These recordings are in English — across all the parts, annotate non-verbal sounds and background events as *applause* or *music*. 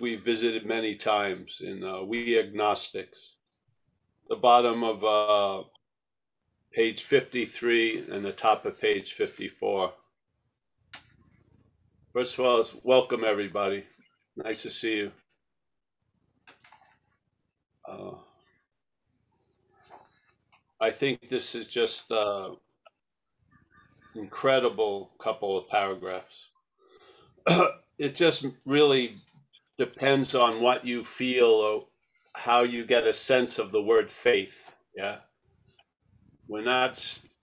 we visited many times in uh, We Agnostics. The bottom of uh, page 53 and the top of page 54. First of all, welcome everybody. Nice to see you. Uh, I think this is just uh, incredible couple of paragraphs. *coughs* it just really depends on what you feel or how you get a sense of the word faith. Yeah. We're not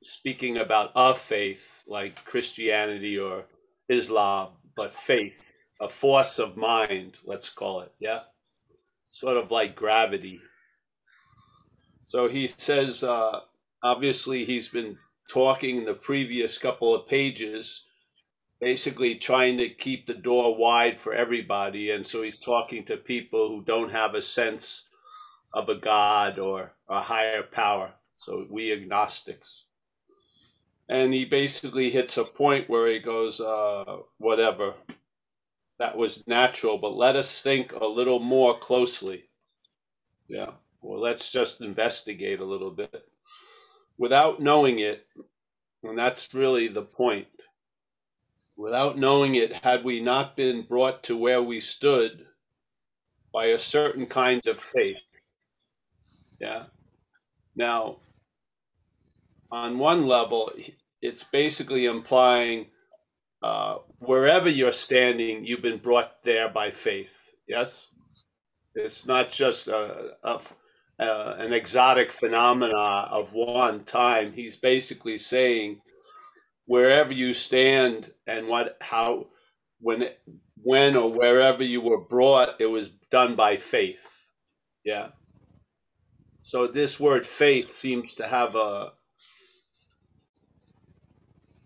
speaking about a faith like Christianity or Islam, but faith, a force of mind, let's call it. Yeah. Sort of like gravity. So he says, uh, obviously, he's been talking in the previous couple of pages, basically trying to keep the door wide for everybody. And so he's talking to people who don't have a sense of a God or a higher power. So we agnostics. And he basically hits a point where he goes, uh, whatever, that was natural, but let us think a little more closely. Yeah. Well, let's just investigate a little bit without knowing it, and that's really the point. Without knowing it, had we not been brought to where we stood by a certain kind of faith. Yeah. Now, on one level, it's basically implying uh, wherever you're standing, you've been brought there by faith. Yes? It's not just a, a uh, an exotic phenomena of one time. He's basically saying wherever you stand and what how when when or wherever you were brought, it was done by faith. Yeah. So this word faith seems to have a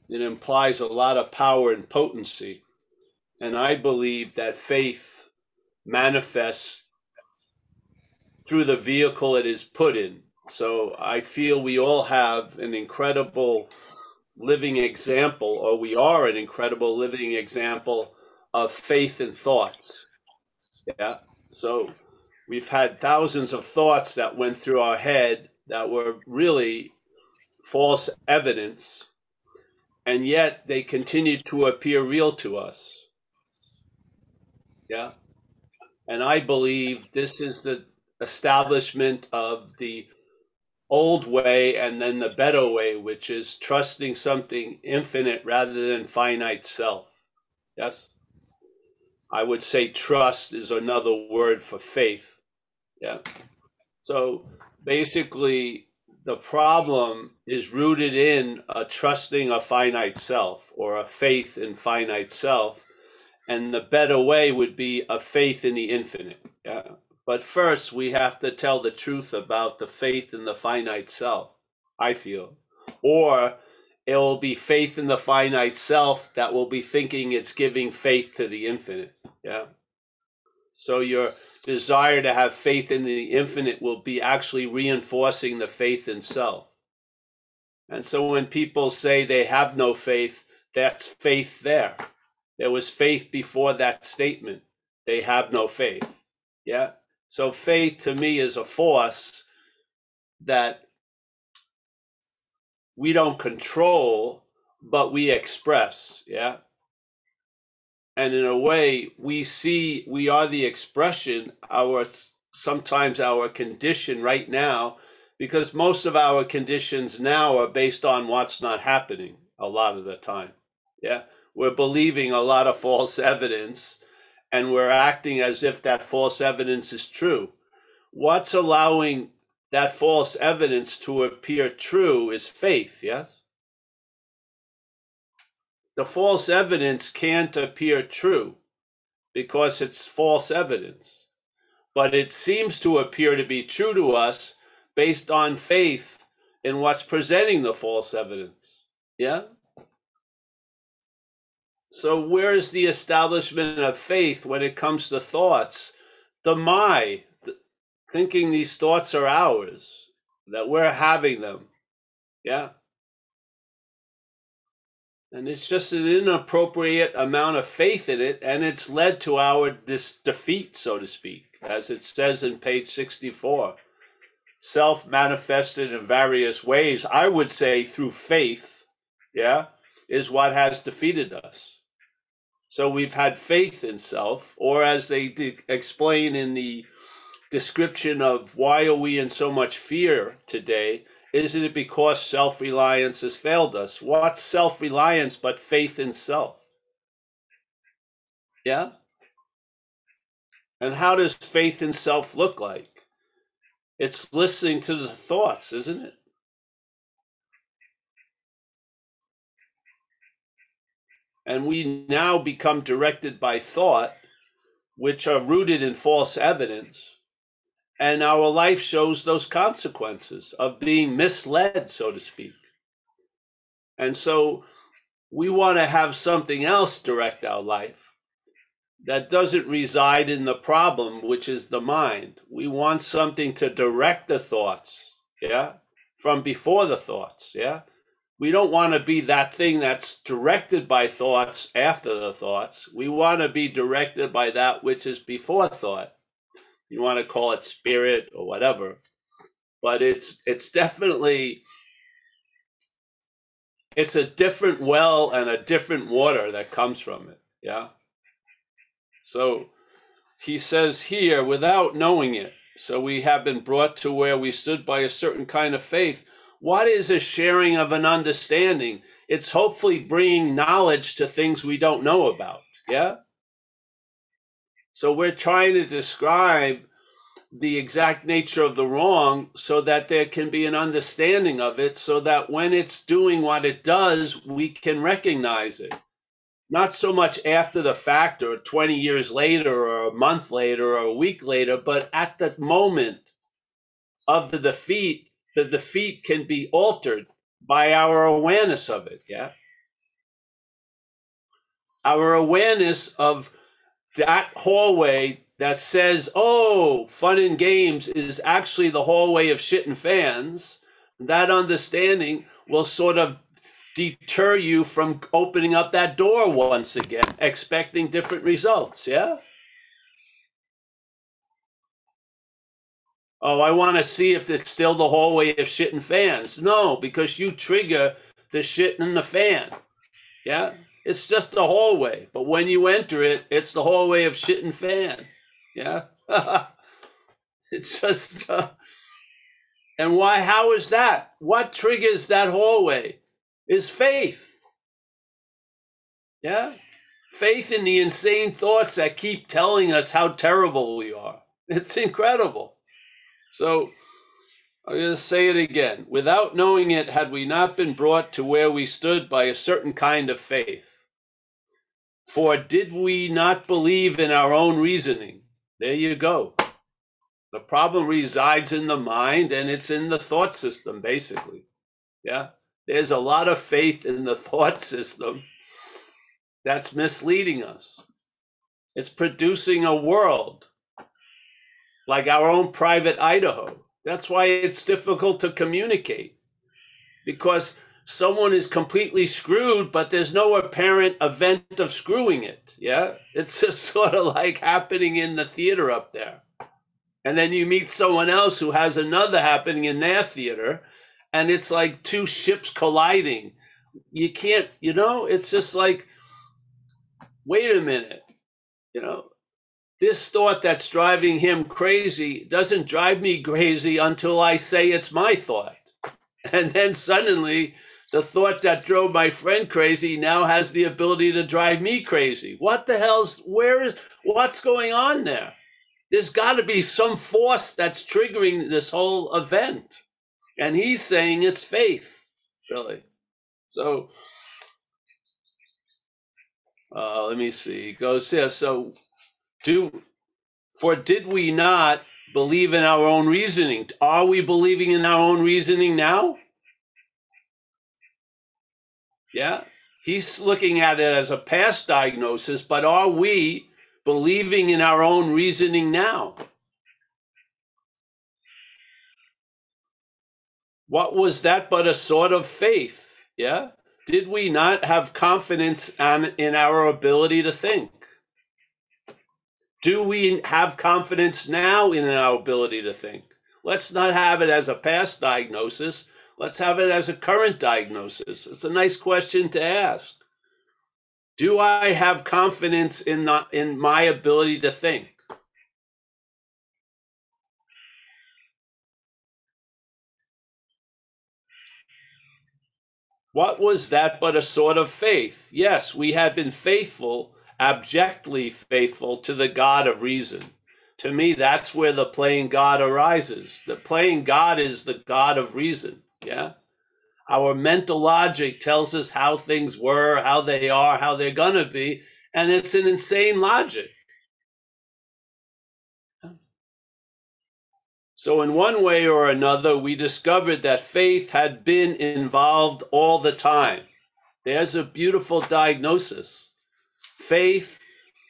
it implies a lot of power and potency. And I believe that faith manifests through the vehicle it is put in. So I feel we all have an incredible living example, or we are an incredible living example of faith and thoughts. Yeah. So we've had thousands of thoughts that went through our head that were really false evidence, and yet they continued to appear real to us. Yeah. And I believe this is the establishment of the old way and then the better way, which is trusting something infinite rather than finite self. Yes? I would say trust is another word for faith. Yeah. So basically, the problem is rooted in a trusting a finite self or a faith in finite self. And the better way would be a faith in the infinite. Yeah. But first, we have to tell the truth about the faith in the finite self, I feel. Or it will be faith in the finite self that will be thinking it's giving faith to the infinite. Yeah. So your desire to have faith in the infinite will be actually reinforcing the faith in self. And so when people say they have no faith, that's faith there. There was faith before that statement. They have no faith. Yeah. So faith to me is a force that we don't control, but we express. Yeah. And in a way, we see we are the expression, our sometimes our condition right now, because most of our conditions now are based on what's not happening a lot of the time. Yeah. We're believing a lot of false *laughs* evidence and we're acting as if that false evidence is true. What's allowing that false evidence to appear true is faith, yes? The false evidence can't appear true because it's false evidence, but it seems to appear to be true to us based on faith in what's presenting the false evidence. Yeah? So, where's the establishment of faith when it comes to thoughts? The my, thinking these thoughts are ours, that we're having them. Yeah. And it's just an inappropriate amount of faith in it, and it's led to our dis- defeat, so to speak, as it says in page 64. Self manifested in various ways, I would say through faith, yeah, is what has defeated us. So we've had faith in self, or as they explain in the description of why are we in so much fear today, isn't it because self reliance has failed us? What's self reliance but faith in self? Yeah? And how does faith in self look like? It's listening to the thoughts, isn't it? And we now become directed by thought, which are rooted in false evidence. And our life shows those consequences of being misled, so to speak. And so we want to have something else direct our life that doesn't reside in the problem, which is the mind. We want something to direct the thoughts, yeah, from before the thoughts, yeah. We don't want to be that thing that's directed by thoughts after the thoughts. We want to be directed by that which is before thought. You want to call it spirit or whatever, but it's it's definitely it's a different well and a different water that comes from it. Yeah. So he says here, without knowing it, so we have been brought to where we stood by a certain kind of faith. What is a sharing of an understanding? It's hopefully bringing knowledge to things we don't know about. Yeah. So we're trying to describe the exact nature of the wrong so that there can be an understanding of it so that when it's doing what it does, we can recognize it not so much after the fact or 20 years later or a month later or a week later, but at the moment of the defeat, the defeat can be altered by our awareness of it. Yeah. Our awareness of that hallway that says, oh, fun and games is actually the hallway of shit and fans. That understanding will sort of deter you from opening up that door once again, expecting different results. Yeah. Oh, I want to see if it's still the hallway of shit and fans. No, because you trigger the shit and the fan. Yeah. It's just the hallway. But when you enter it, it's the hallway of shit and fan. Yeah. *laughs* it's just. Uh, and why? How is that? What triggers that hallway? is faith. Yeah? Faith in the insane thoughts that keep telling us how terrible we are. It's incredible. So I'm going to say it again. Without knowing it, had we not been brought to where we stood by a certain kind of faith? For did we not believe in our own reasoning? There you go. The problem resides in the mind and it's in the thought system, basically. Yeah. There's a lot of faith in the *laughs* thought system that's misleading us. It's producing a world like our own private Idaho. That's why it's difficult to communicate because someone is completely screwed, but there's no apparent event of screwing it. Yeah. It's *laughs* just sort of like happening in the theater up there. And then you meet someone else who has another happening in their theater and it's like two ships colliding. You can't, you know, it's just like, wait a minute, you know, this thought that's driving him crazy doesn't drive me crazy until I say it's my thought. *laughs* And then suddenly, the thought that drove my friend crazy now has the ability to drive me crazy. What the hell's, where is, what's going on there? There's got to be some force that's triggering this whole event. And he's saying it's faith, really. So uh, let me see. It goes here. So do for did we not believe in our own reasoning? Are we believing in our own reasoning now? Yeah. He's looking at it as a past diagnosis, but are we believing in our own reasoning now? What was that but a sort of faith? Yeah. Did we not have confidence on, in our ability to think? Do we have confidence now in our ability to think? Let's not have it as a past diagnosis. Let's have it as a current diagnosis. It's a nice question to ask. Do I have confidence in the, in my ability to think? What was that but a sort of faith? Yes, we have been faithful, abjectly faithful to the God of reason. To me, that's where the playing God arises. The playing God is the God of reason. Yeah. Our mental logic tells us how things were, how they are, how they're going to be. And it's an insane logic. So, in one way or another, we discovered that faith had been involved all the time. There's a beautiful diagnosis. Faith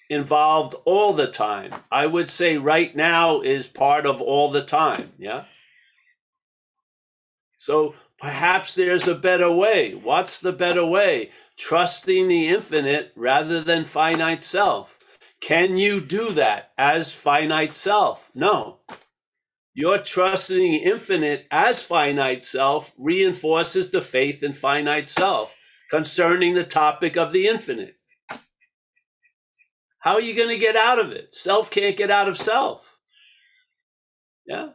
involved all the time. I would say right now is part of all the time. Yeah. So perhaps there's a better way. What's the better way? Trusting the infinite rather than finite self. Can you do that as finite self? No. Your trusting infinite as finite self reinforces the faith in finite self concerning the topic of the infinite. How are you going to get out of it? Self can't get out of self. Yeah.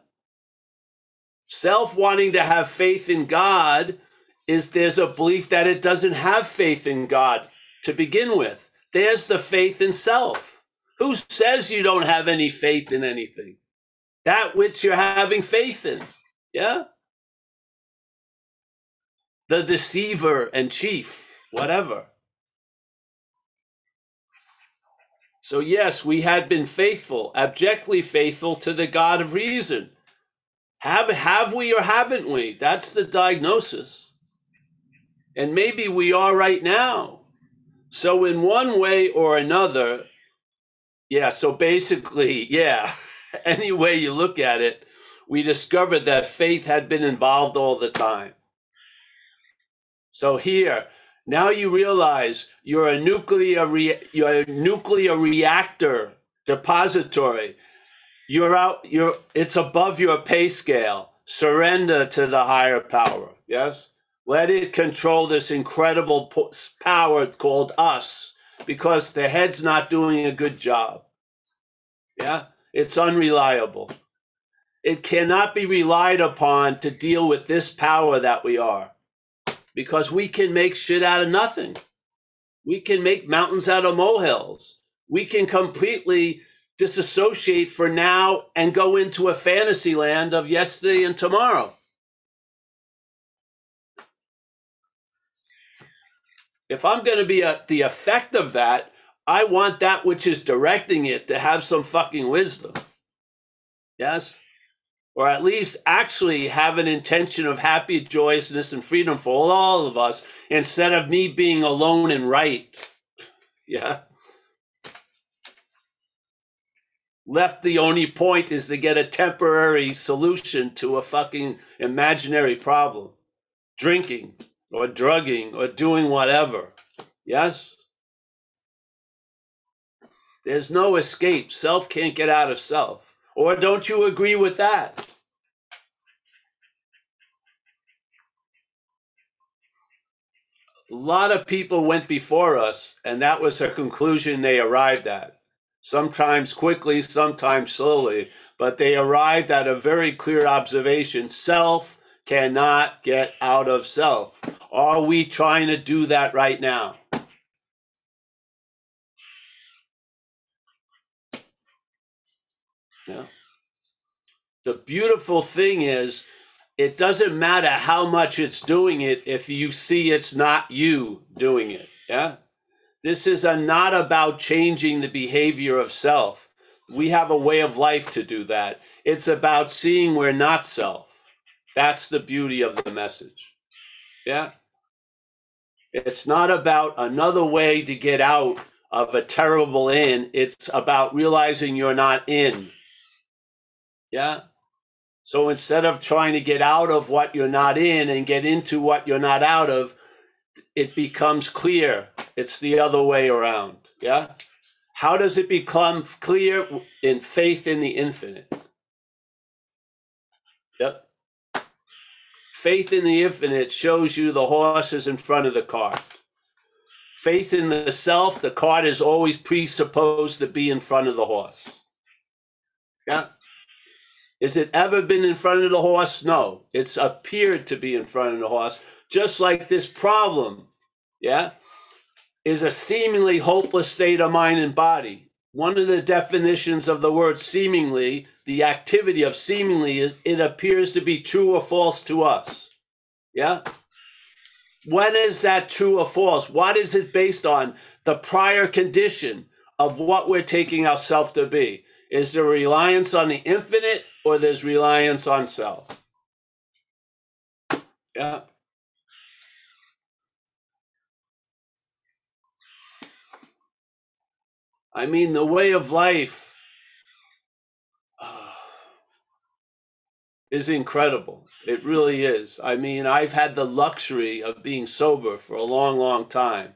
Self wanting to have faith in God is there's a belief that it doesn't have faith in God to begin with. There's the faith in self. Who says you don't have any faith in anything? that which you're having faith in. Yeah? The deceiver and chief, whatever. So, yes, we had been faithful, abjectly faithful to the God of reason. Have, have we or haven't we? That's the diagnosis. And maybe we are right now. So, in one way or another, yeah, so basically, *laughs* yeah. any way you look at it, we discovered that faith had been involved all the time. So here, now you realize you're a nuclear re- you're a nuclear reactor depository. You're out. You're it's above your pay scale. Surrender to the higher power. Yes, let it control this incredible power called us, because the head's not doing a good job. Yeah, it's unreliable. It cannot be relied upon to deal with this power that we are because we can make shit out of nothing. We can make mountains out of molehills. We can completely disassociate for now and go into a fantasy land of yesterday and tomorrow. If I'm going to be a, the effect of that, I want that which is directing it to have some fucking wisdom. Yes? Or at least actually have an intention of happy joyousness and freedom for all of us instead of me being alone and right. *laughs* Yeah. Left the only point is to get a temporary solution to a fucking imaginary problem. Drinking or drugging or doing whatever. Yes? There's no escape. Self can't get out of self. Or don't you agree with that? A lot of people went before us, and that was a conclusion they arrived at. Sometimes quickly, sometimes slowly, but they arrived at a very clear observation self cannot get out of self. Are we trying to do that right now? Yeah. The beautiful thing is, it doesn't matter how much it's doing it if you see it's not you doing it. Yeah. This is a, not about changing the behavior of self. We have a way of life to do that. It's about seeing we're not self. That's the beauty of the message. Yeah. It's not about another way to get out of a terrible in. It's about realizing you're not in. Yeah. So instead of trying to get out of what you're not in and get into what you're not out of, it becomes clear it's the other way around. Yeah? How does it become clear? In faith in the infinite. Yep. Faith in the infinite shows you the horse is in front of the cart. Faith in the self, the cart is always presupposed to be in front of the horse. Yeah. Is it ever been in front of the horse? No. It's appeared to be in front of the horse, just like this problem. Yeah is a seemingly hopeless state of mind and body. One of the definitions of the word seemingly, the activity of seemingly, is it appears to be true or false to us. Yeah? When is that true or false? What is it based on? The prior condition of what we're taking ourselves to be. Is there reliance on the infinite or there's reliance on self? Yeah. I mean, the way of life uh, is incredible. It really is. I mean, I've had the luxury of being sober for a long, long time.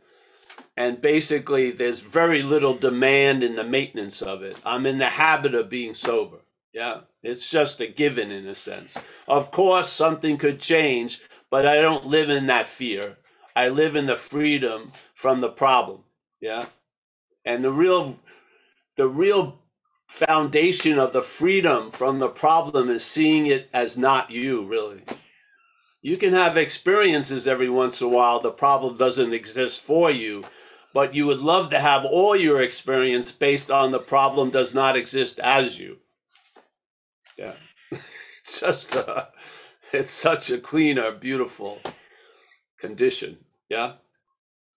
And basically, there's very little demand in the maintenance of it. I'm in the habit of being sober. Yeah, it's just a given in a sense. Of course, something could change, but I don't live in that fear. I live in the freedom from the problem. Yeah. And the real the real foundation of the freedom from the problem is seeing it as not you, really. You can have experiences every once in a while, the problem doesn't exist for you, but you would love to have all your experience based on the problem does not exist as you. Yeah. *laughs* it's just a, it's such a cleaner, beautiful condition. Yeah.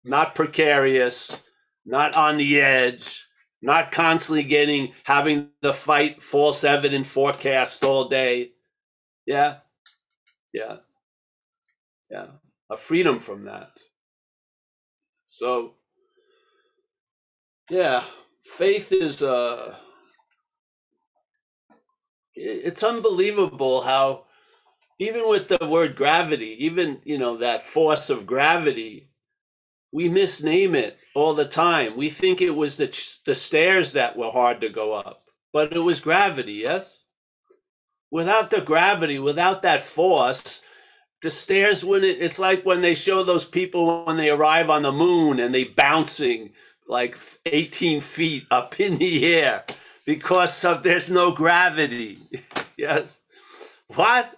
Not precarious, not on the edge, not constantly getting having the fight false evident forecast all day. Yeah. Yeah. Yeah. A freedom from that. So yeah, faith is uh it's unbelievable how even with the word gravity, even you know that force of gravity, we misname it all the time. We think it was the the stairs that were hard to go up, but it was gravity. Yes. Without the gravity, without that force, the stairs wouldn't. It's like when they show those people when they arrive on the moon and they bouncing like 18 feet up in the air because of there's no gravity. *laughs* yes. What?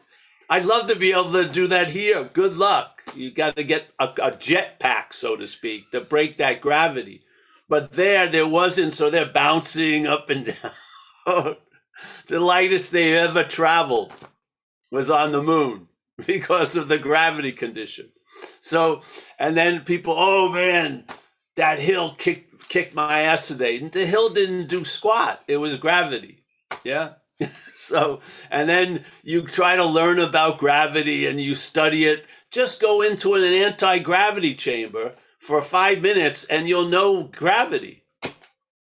I'd love to be able to do that here. Good luck. You got to get a, a jet pack, so to speak, to break that gravity. But there, there wasn't, so they're bouncing up and *laughs* down. the lightest they ever traveled was on the moon *laughs* because of the gravity condition. So, and then people, oh man, that hill kicked kicked my ass today. The hill didn't do squat. It was gravity. Yeah. *laughs* so, and then you try to learn about gravity and you study it. Just go into an anti gravity chamber for five minutes and you'll know gravity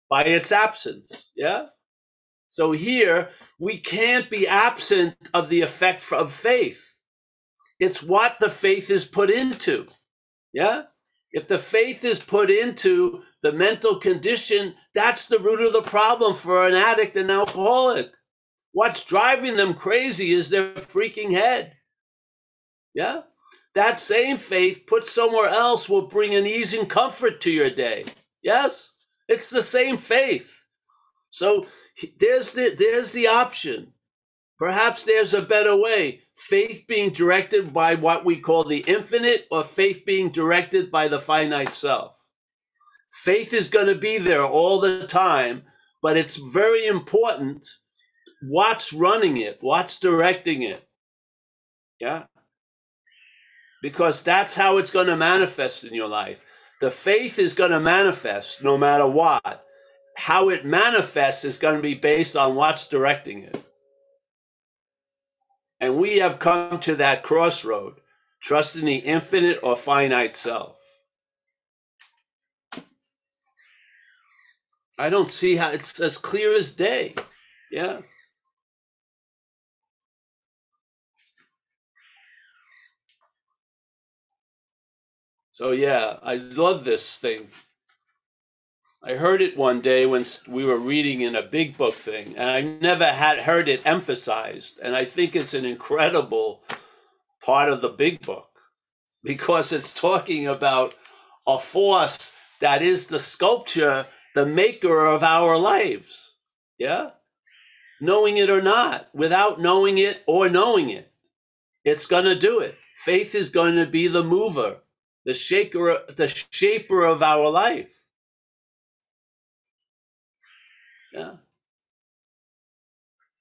by its absence. Yeah. So here, we can't be absent of the effect of faith. It's what the faith is put into. Yeah. If the faith is put into the mental condition, that's the root of the problem for an addict and alcoholic. What's driving them crazy is their freaking head. Yeah? That same faith put somewhere else will bring an ease and comfort to your day. Yes? It's the same faith. So there's the, there's the option. Perhaps there's a better way. Faith being directed by what we call the infinite, or faith being directed by the finite self. Faith is going to be there all the time, but it's very important what's running it, what's directing it. Yeah. Because that's how it's going to manifest in your life. The faith is going to manifest no matter what. How it manifests is going to be based on what's directing it. And we have come to that crossroad, trusting the infinite or finite self. I don't see how it's as clear as day. Yeah. So yeah, I love this thing. I heard it one day when we were reading in a big book thing, and I never had heard it emphasized. And I think it's an incredible part of the big book because it's talking about a force that is the sculpture, the maker of our lives. Yeah? Knowing it or not, without knowing it or knowing it, it's going to do it. Faith is going to be the mover, the shaker, the shaper of our life. Yeah.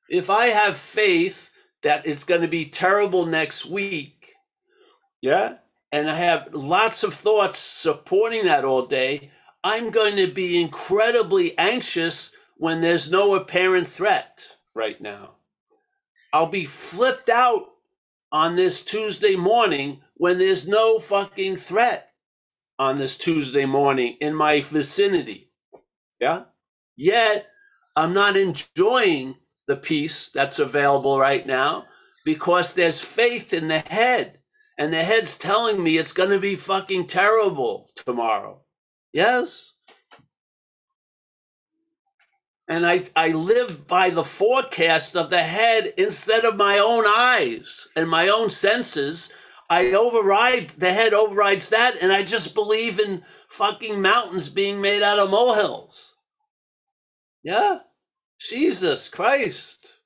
If I have faith that it's going to be terrible next week, yeah, and I have lots of thoughts supporting that all day, I'm going to be incredibly anxious when there's no apparent threat right now. I'll be flipped out on this Tuesday morning when there's no fucking threat on this Tuesday morning in my vicinity. Yeah. Yet I'm not enjoying the peace that's available right now because there's faith in the head. And the head's telling me it's going to be fucking terrible tomorrow. Yes? And I, I live by the forecast of the head instead of my own eyes and my own senses. I override, the head overrides that, and I just believe in fucking mountains being made out of molehills. Yeah? Jesus Christ.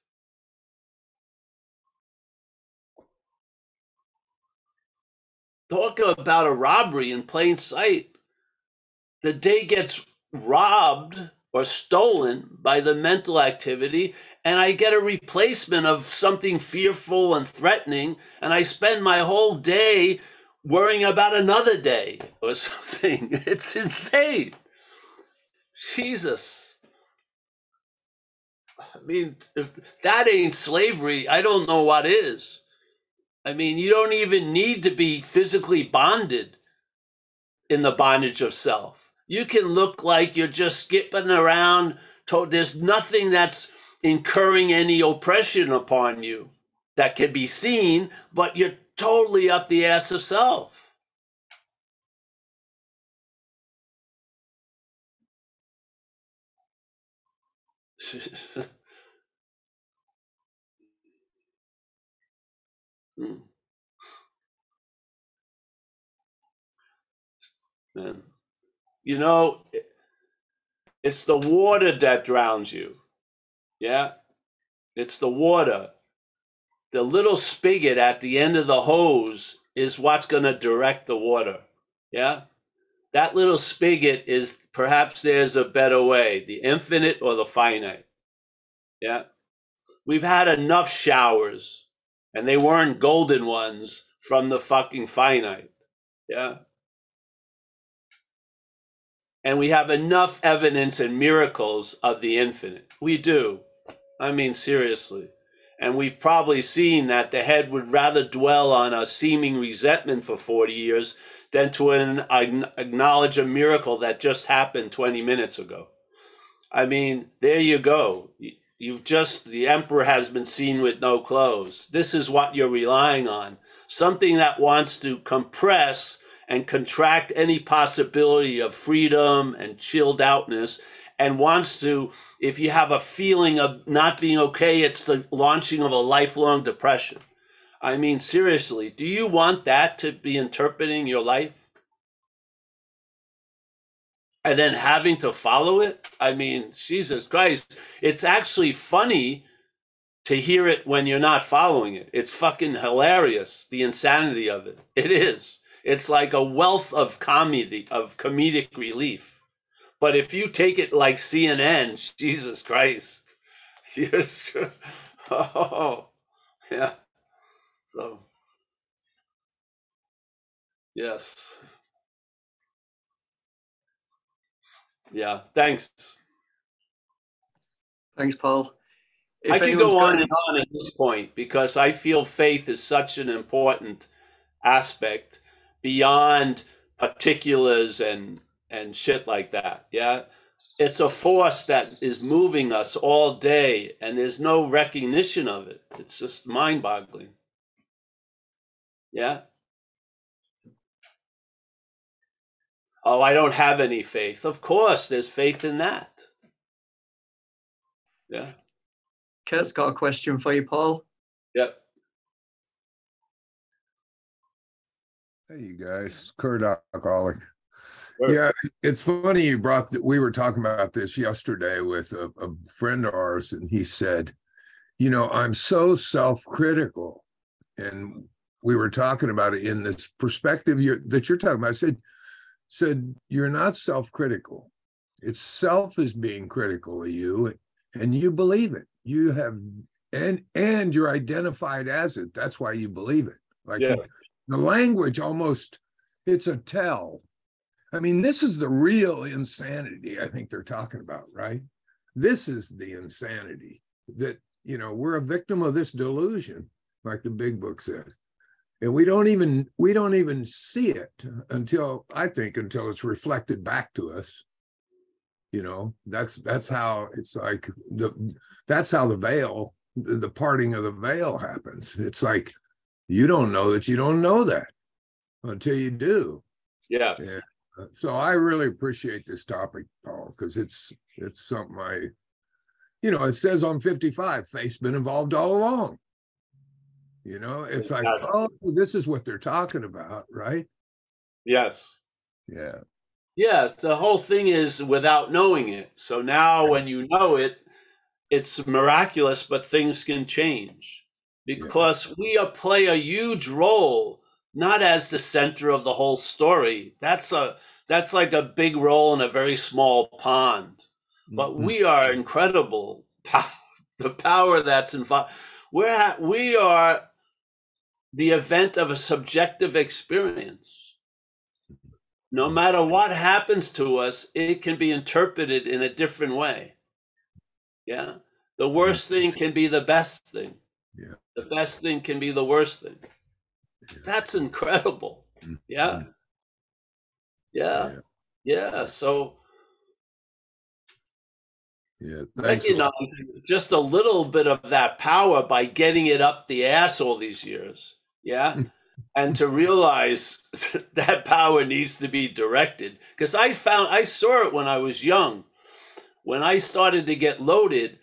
Talk about a robbery in plain sight. The day gets robbed or stolen by the mental activity, and I get a replacement of something fearful and threatening, and I spend my whole day worrying about another day or *laughs* something. It's insane. Jesus. Mean, if that ain't slavery, I don't know what is. I mean, you don't even need to be physically bonded in the bondage of self. You can look like you're just skipping around. There's nothing that's incurring any oppression upon you that can be seen, but you're totally up the ass of self. *laughs* Hmm. Man. You know, it's the water that drowns you. Yeah? It's the water. The little spigot at the end of the hose is what's going to direct the water. Yeah? That little spigot is perhaps there's a better way, the infinite or the finite. Yeah? We've had enough showers, and they weren't golden ones from the fucking finite. Yeah? And we have enough evidence and miracles of the infinite. We do. I mean, seriously. And we've probably seen that the head would rather dwell on a seeming resentment for 40 years than to an, acknowledge a miracle that just happened 20 minutes ago. I mean, there you go. You've just, the emperor has been seen with no clothes. This is what you're relying on. Something that wants to compress and contract any possibility of freedom and chilled outness and wants to, if you have a feeling of not being okay, it's the launching of a lifelong depression. I mean, seriously, do you want that to be interpreting your life? And then having to follow it? I mean, Jesus Christ, it's actually funny to hear it when you're not following it. It's fucking hilarious, the insanity of it. It is. It's like a wealth of comedy, of comedic relief. But if you take it like CNN, Jesus Christ, *laughs* yes, *laughs* oh, yeah. So, yes, yeah. Thanks. Thanks, Paul. If I can go on and on at this point because I feel faith is such an important aspect beyond particulars and and shit like that. Yeah. It's a force that is moving us all day and there's no recognition of it. It's just mind boggling. Yeah. Oh, I don't have any faith. Of course, there's faith in that. Yeah. Kurt's got a question for you, Paul. Yep. Hey, you guys, Kurt Alcoholic. Kurt. Yeah, it's funny you brought that. We were talking about this yesterday with a, a friend of ours, and he said, You know, I'm so self critical. And we were talking about it in this perspective you're, that you're talking about. I said, said You're not self critical. It's self is being critical of you, and you believe it. You have, and and you're identified as it. That's why you believe it. Like Yeah. the language almost it's a tell i mean this is the real insanity i think they're talking about right this is the insanity that you know we're a victim of this delusion like the big book says and we don't even we don't even see it until i think until it's reflected back to us you know that's that's how it's like the that's how the veil the, the parting of the veil happens it's like you don't know that you don't know that until you do. Yeah. So I really appreciate this topic, Paul, because it's it's something I, you know, it says on 55, faith's been involved all along. You know, it's like, oh, this is what they're talking about, right? Yes. Yeah. Yes. The whole thing is without knowing it. So now when you know it, it's miraculous, but things can change because we play a huge role, not as the center of the whole story. That's a that's like a big role in a very small pond. But Mhm. we are incredible. Pow- *laughs* The power that's involved. We're we are the event of a subjective experience. No hmm. matter what happens to us, it can be interpreted in a different way. Yeah. The worst hmm. thing can be the best thing. Yeah. The best thing can be the worst thing. That's incredible. Mhm. Yeah. Yeah. Yeah. So Yeah. Thanks. recognize lot. just a little bit of that power by getting it up the ass all these years. Yeah. Hmm. and to realize *laughs* that power needs to be directed. Because I found, I saw it when I was young. When I started to get loaded,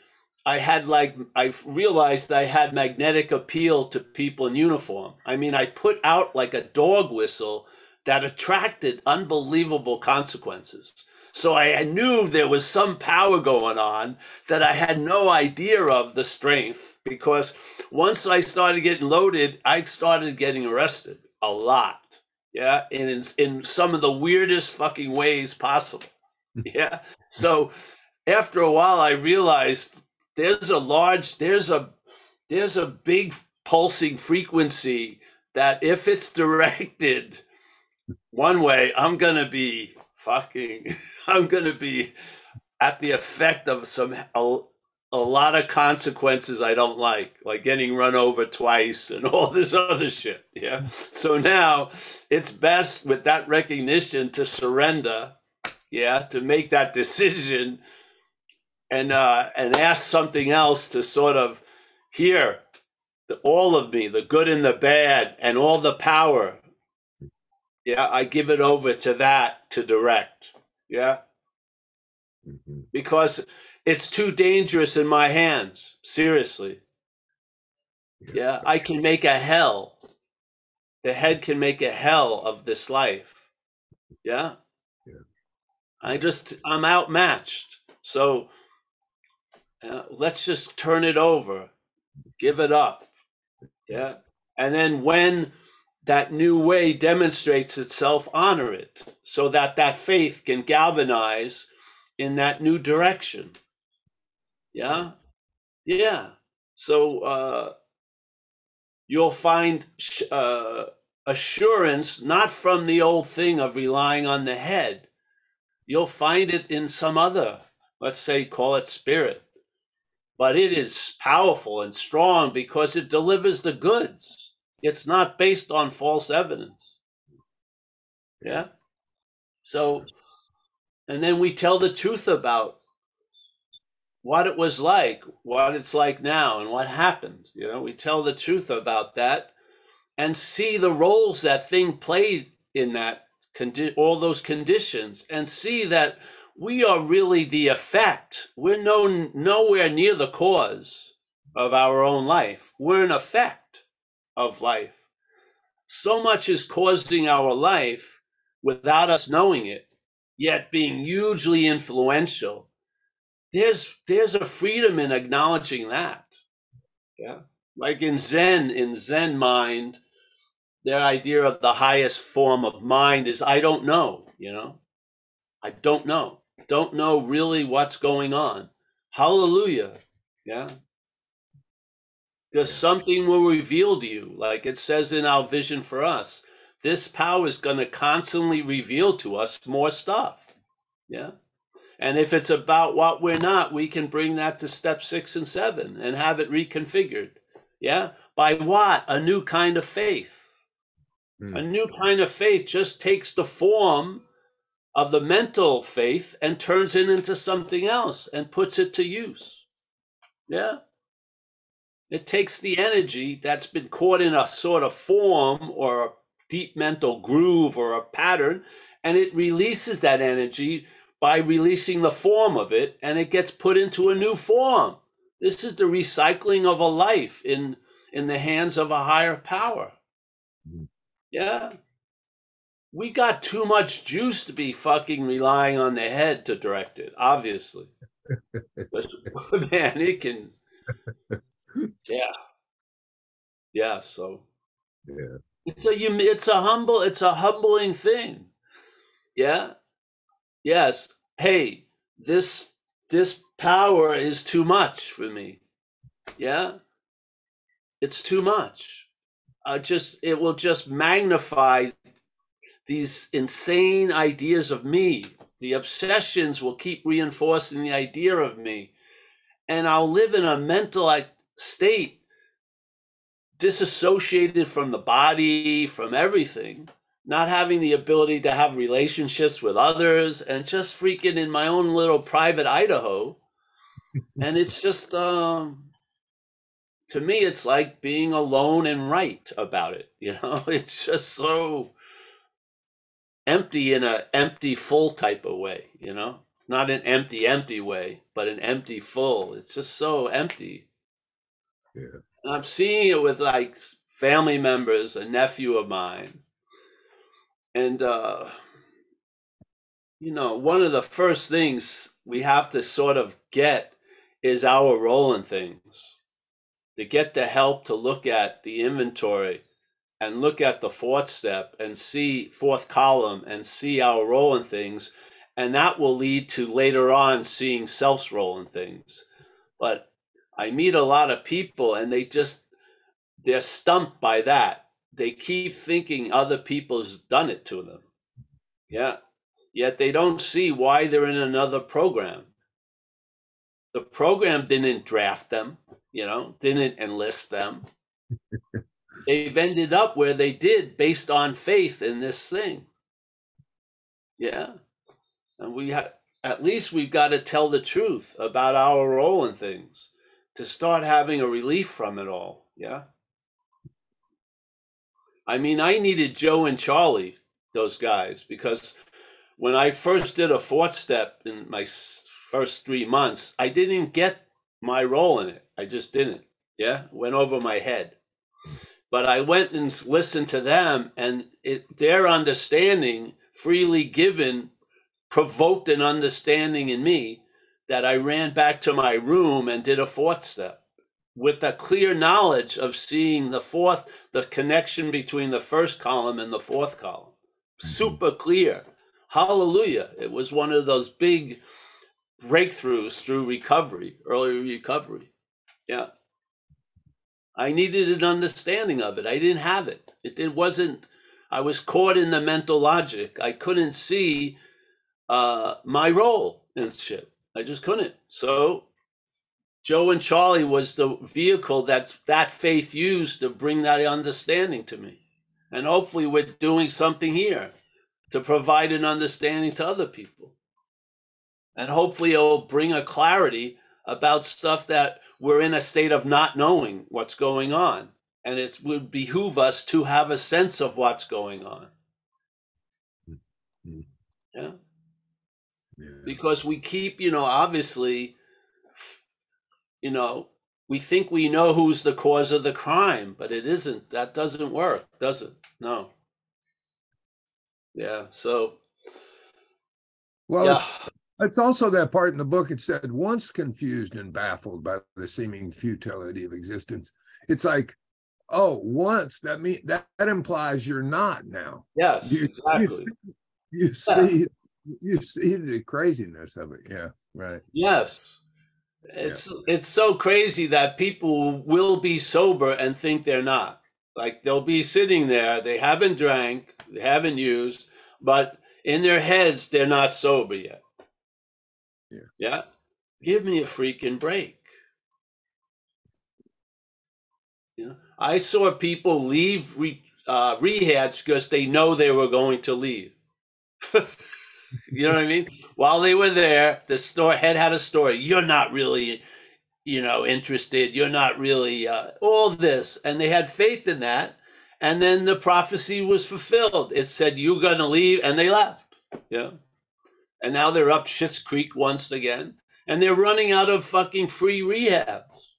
I had like, I realized I had magnetic appeal to people in uniform. I mean, I put out like a dog whistle that attracted unbelievable consequences. So I knew there was some power going on that I had no idea of the strength because once I started getting loaded, I started getting arrested a lot. Yeah. And in, in some of the weirdest fucking ways possible. *laughs* Yeah. So after a while, I realized there's a large, there's a, there's a big pulsing frequency that if it's *laughs* directed one way, I'm going to be fucking, *laughs* I'm going to be at the effect of some, a, a lot of consequences I don't like, like getting run over twice and *laughs* all this other shit. Yeah. So now it's best with that recognition to surrender. Yeah. To make that decision and, uh, and ask something else to sort of here, the, all of me, the good and the bad and all the power. Yeah. I give it over to that to direct. Yeah Mhm. because it's too dangerous in my hands. Seriously. Yeah, I can make a hell. The head can make a hell of this life. Yeah. Yeah. I just, I'm outmatched. So uh, let's just turn it over, give it up. Yeah. And then when that new way demonstrates itself, honor it so that that faith can galvanize in that new direction. Yeah. Yeah. So uh, you'll find uh, assurance not from the old thing of relying on the head. You'll find it in some other, let's say, call it spirit. But it is powerful and strong because it delivers the goods. It's not based on false evidence. Yeah. So, and then we tell the truth about what it was like, what it's like now, and what happened. You know, we tell the truth about that and see the roles that thing played in that condi- all those conditions, and see that we are really the effect. We're no, nowhere near the cause of our own life. We're an effect of life. So much is causing our life without us knowing it, yet being hugely influential. There's there's a freedom in acknowledging that. Yeah. Like in Zen, in Zen mind, their idea of the highest form of mind is I don't know, you know. I don't know. Don't know really what's going on. Hallelujah. Yeah. Because something will reveal to you, like it says in our vision for us. This power is going to constantly reveal to us more stuff. Yeah. And if it's about what we're not, we can bring that to step six and seven and have it reconfigured. Yeah. By what? A new kind of faith. Mm. A new kind of faith just takes the form of the mental faith and turns it into something else and puts it to use. Yeah. It takes the energy that's been caught in a sort of form or a deep mental groove or a pattern, and it releases that energy by releasing the form of it, and it gets put into a new form. This is the recycling of a life in in the hands of a higher power. Mhm. Yeah. We got too much juice to be fucking relying on the head to direct it, obviously. *laughs* but *laughs* man, it can yeah. Yeah, so Yeah. it's a hum- it's a humble it's a humbling thing. Yeah. Yes. Hey, this this power is too much for me. Yeah. It's too much. I just it will just magnify these insane ideas of me. The obsessions will keep reinforcing the idea of me. And I'll live in a mental like state disassociated from the body, from everything, not having the ability to have relationships with others, and just freaking in my own little private Idaho. *laughs* and it's just, um, to me, it's like being alone and right about it. You know, *laughs* it's just so empty in a empty full type of way. You know, not an empty empty way, but an empty full. It's just so empty. Yeah. I'm seeing it with like family members, a nephew of mine. And, uh, you know, one of the first things we have to sort of get is our role in things. To get the help to look at the inventory and look at the fourth step and see fourth column and see our role in things. And that will lead to later on seeing self's role in things. But I meet a lot of people and they just they're stumped by that. They keep thinking other people's done it to them. Yeah. Yet they don't see why they're in another program. The program didn't draft them, you know, didn't enlist them. *laughs* They've ended up where they did based on faith in this thing. Yeah. And we have at least we've got to tell the truth about our role in things to start having a relief from it all. Yeah. I mean, I needed Joe and Charlie, those guys, because when I first did a fourth step in my first three months, I didn't get my role in it. I just didn't. Yeah. Went over my head. But I went and listened to them, and it, their understanding, freely given, provoked an understanding in me that I ran back to my room and did a fourth step with a clear knowledge of seeing the fourth, the connection between the first column and the fourth column. Super clear. Hallelujah. It was one of those big breakthroughs through recovery, early recovery. Yeah. I needed an understanding of it. I didn't have it. It, it wasn't, I was caught in the mental logic. I couldn't see uh, my role in shit. I just couldn't. So Joe and Charlie was the vehicle that that faith used to bring that understanding to me. And hopefully we're doing something here to provide an understanding to other people. And hopefully it'll bring a clarity about stuff that we're in a state of not knowing what's going on. And it would behoove us to have a sense of what's going on. Mm-hmm. Yeah. Yeah. Because we keep, you know, obviously, you know, we think we know who's the cause of the crime, but it isn't. That doesn't work, does it? No. Yeah. So, Well, yeah. It's also that part in the book. It said, once confused and baffled by the seeming futility of existence, it's like, oh, once that mean that, that implies you're not now. Yes. You, you Exactly. see, you see, you see the craziness of it. Yeah, right. Yes. It's it's so crazy that people will be sober and think they're not. Like they'll be sitting there, they haven't drank, they haven't used, but in their heads they're not sober yet. Yeah. Yeah. Give me a freaking break. You know, I saw people leave re, uh, rehabs because they know they were going to leave. *laughs* you know what I mean? While they were there, the store head had a story. You're not really, you know, interested. You're not really uh, all this, and they had faith in that. And then the prophecy was fulfilled. It said you're going to leave, and they left. Yeah. And now they're up Schitt's Creek once again, and they're running out of fucking free rehabs,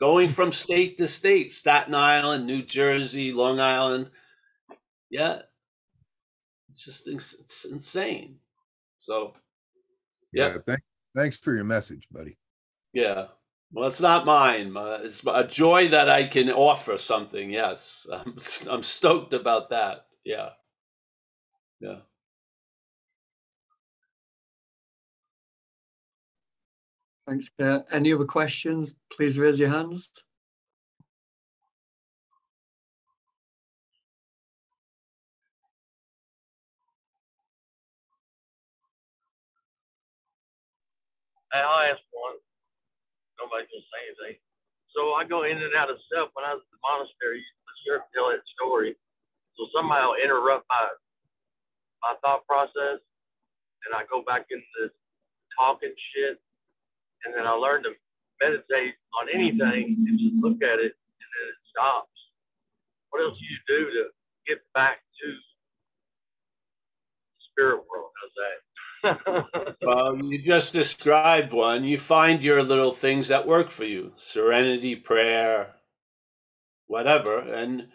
going from state to state, Staten Island, New Jersey, Long Island. Yeah, it's just ins- it's insane. So, Yeah. Thank, thanks for your message, buddy. yeah. Well, it's not mine. It's a joy that I can offer something. Yes, *laughs* I'm, I'm stoked about that. Yeah, yeah. Thanks, Kurt. Any other questions? Please raise your hands. Hey, I'll ask one. Nobody's gonna say anything. So I go in and out of stuff when I was at the monastery. The sheriff tell that story. So somebody will interrupt my my thought process, and I go back into talking shit, and then I learn to meditate on anything and just look at it, and then it stops. What else do you do to get back to the spirit world? How's that? Well, you just described one. You find your little things that work for you serenity, prayer, whatever. And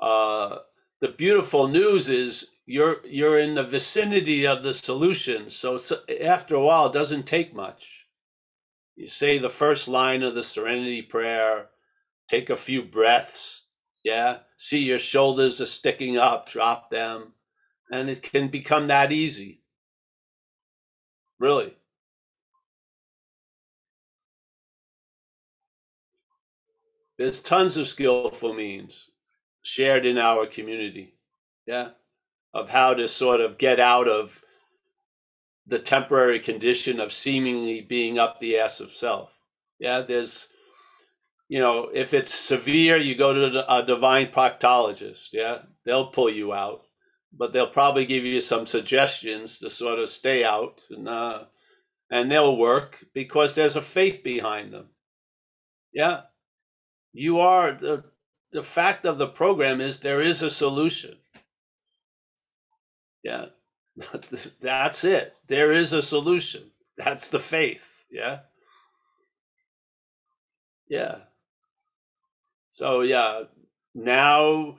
uh, the beautiful news is you're you're in the vicinity of the solution. So, s after a while, it doesn't take much. You say the first line of the serenity prayer, take a few breaths. Yeah. See your shoulders are sticking up, drop them. And it can become that easy. Really. There's tons of skillful means shared in our community. Yeah. Of how to sort of get out of the temporary condition of seemingly being up the ass of self. Yeah. There's, you know, if it's severe, you go to a divine proctologist. Yeah. They'll pull you out, but they'll probably give you some suggestions to sort of stay out and, uh, and they'll work because there's a faith behind them. Yeah. You are the the fact of the program is there is a solution. Yeah. *laughs* That's it. There is a solution. That's the faith. Yeah. Yeah. So yeah, now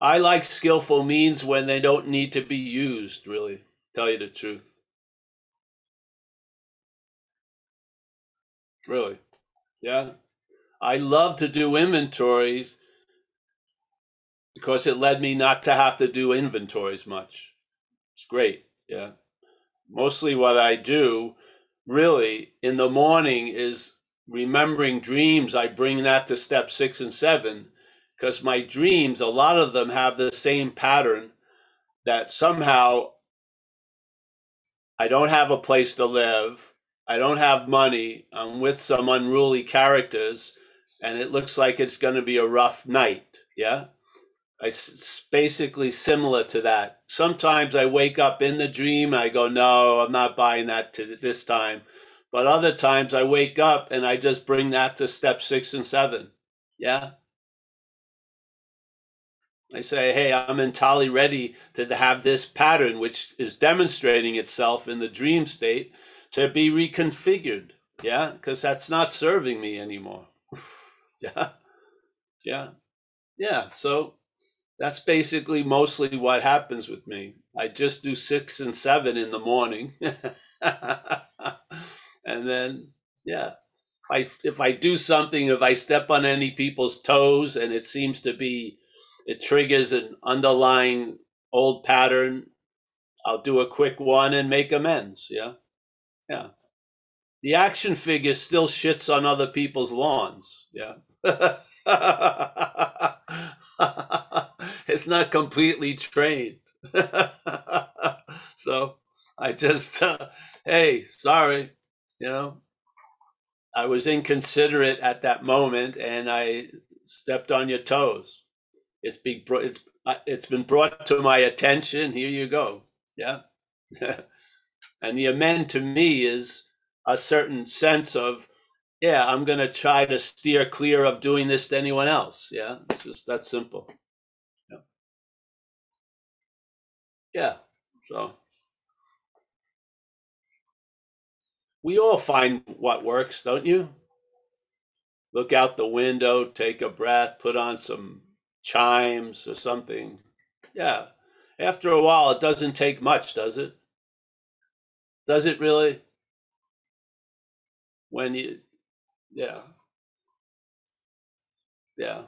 I like skillful means when they don't need to be used, really, tell you the truth. Really. Yeah. I love to do inventories because it led me not to have to do inventories much. It's great. Yeah. Mostly what I do really in the morning is remembering dreams. I bring that to step six and seven because my dreams, a lot of them have the same pattern that somehow I don't have a place to live. I don't have money. I'm with some unruly characters, and it looks like it's going to be a rough night. Yeah. It's basically similar to that. Sometimes I wake up in the dream. I go, no, I'm not buying that to this time. But other times I wake up and I just bring that to step six and seven. Yeah. I say, hey, I'm entirely ready to have this pattern, which is demonstrating itself in the dream state, to be reconfigured. Yeah, because that's not serving me anymore. *laughs* yeah, yeah, yeah. So that's basically mostly what happens with me. I just do six and seven in the morning. *laughs* and then, yeah, if I, if I do something, if I step on any people's toes and it seems to be, it triggers an underlying old pattern, I'll do a quick one and make amends. Yeah. Yeah. The action figure still shits on other people's lawns. Yeah. *laughs* it's not completely trained. *laughs* so I just, uh, hey, sorry, you know, I was inconsiderate at that moment and I stepped on your toes. It's been, it's, uh, it's been brought to my attention. Here you go. Yeah. *laughs* and the amend to me is a certain sense of, yeah, I'm going to try to steer clear of doing this to anyone else. Yeah. It's just that simple. Yeah. Yeah. So we all find what works, don't you? Look out the window, take a breath, put on some chimes or something. Yeah. After a while, it doesn't take much, does it? Does it really? When you, yeah, yeah.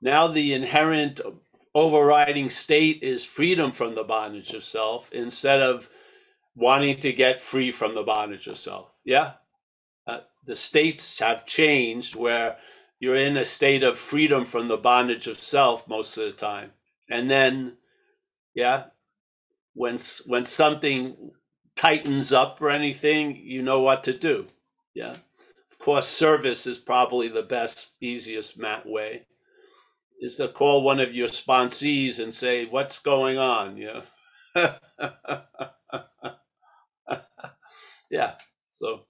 Now the inherent overriding state is freedom from the bondage of self instead of wanting to get free from the bondage of self. Yeah. Uh, the states have changed where you're in a state of freedom from the bondage of self most of the time. And then, yeah, when when something tightens up or anything, you know what to do. Yeah. Of course, service is probably the best, easiest mat way is to call one of your sponsees and say, "What's going on?" Yeah, *laughs* yeah. So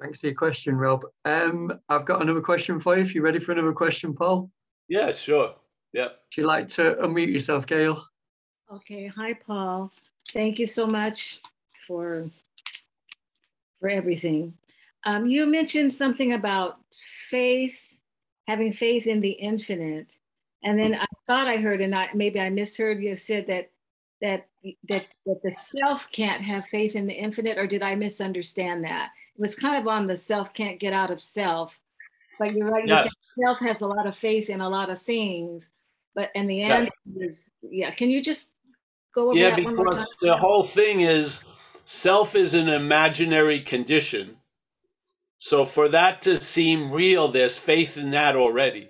Thanks for your question, Rob. Um, I've got another question for you. If you're ready for another question, Paul. yeah, sure. Yeah. Would you like to unmute yourself, Gail? Okay, hi, Paul. Thank you so much for for everything. Um, you mentioned something about faith, having faith in the infinite, and then I thought I heard, and I maybe I misheard you said that that that that the self can't have faith in the infinite, or did I misunderstand that? Was kind of on the self can't get out of self, but you're right. Yes. self has a lot of faith in a lot of things, but and the answer is yeah. Can you just go over Yeah, that one more time? because the whole thing is self is an imaginary condition. So for that to seem real, there's faith in that already.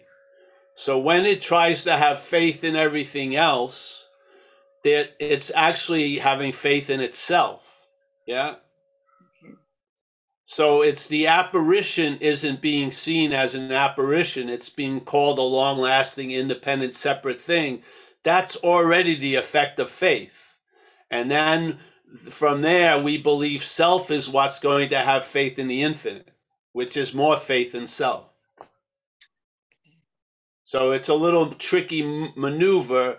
So when it tries to have faith in everything else, that it's actually having faith in itself. Yeah. So it's the apparition isn't being seen as an apparition, it's being called a long lasting, independent, separate thing. That's already the effect of faith. And then from there, we believe self is what's going to have faith in the infinite, which is more faith in self. So it's a little tricky maneuver,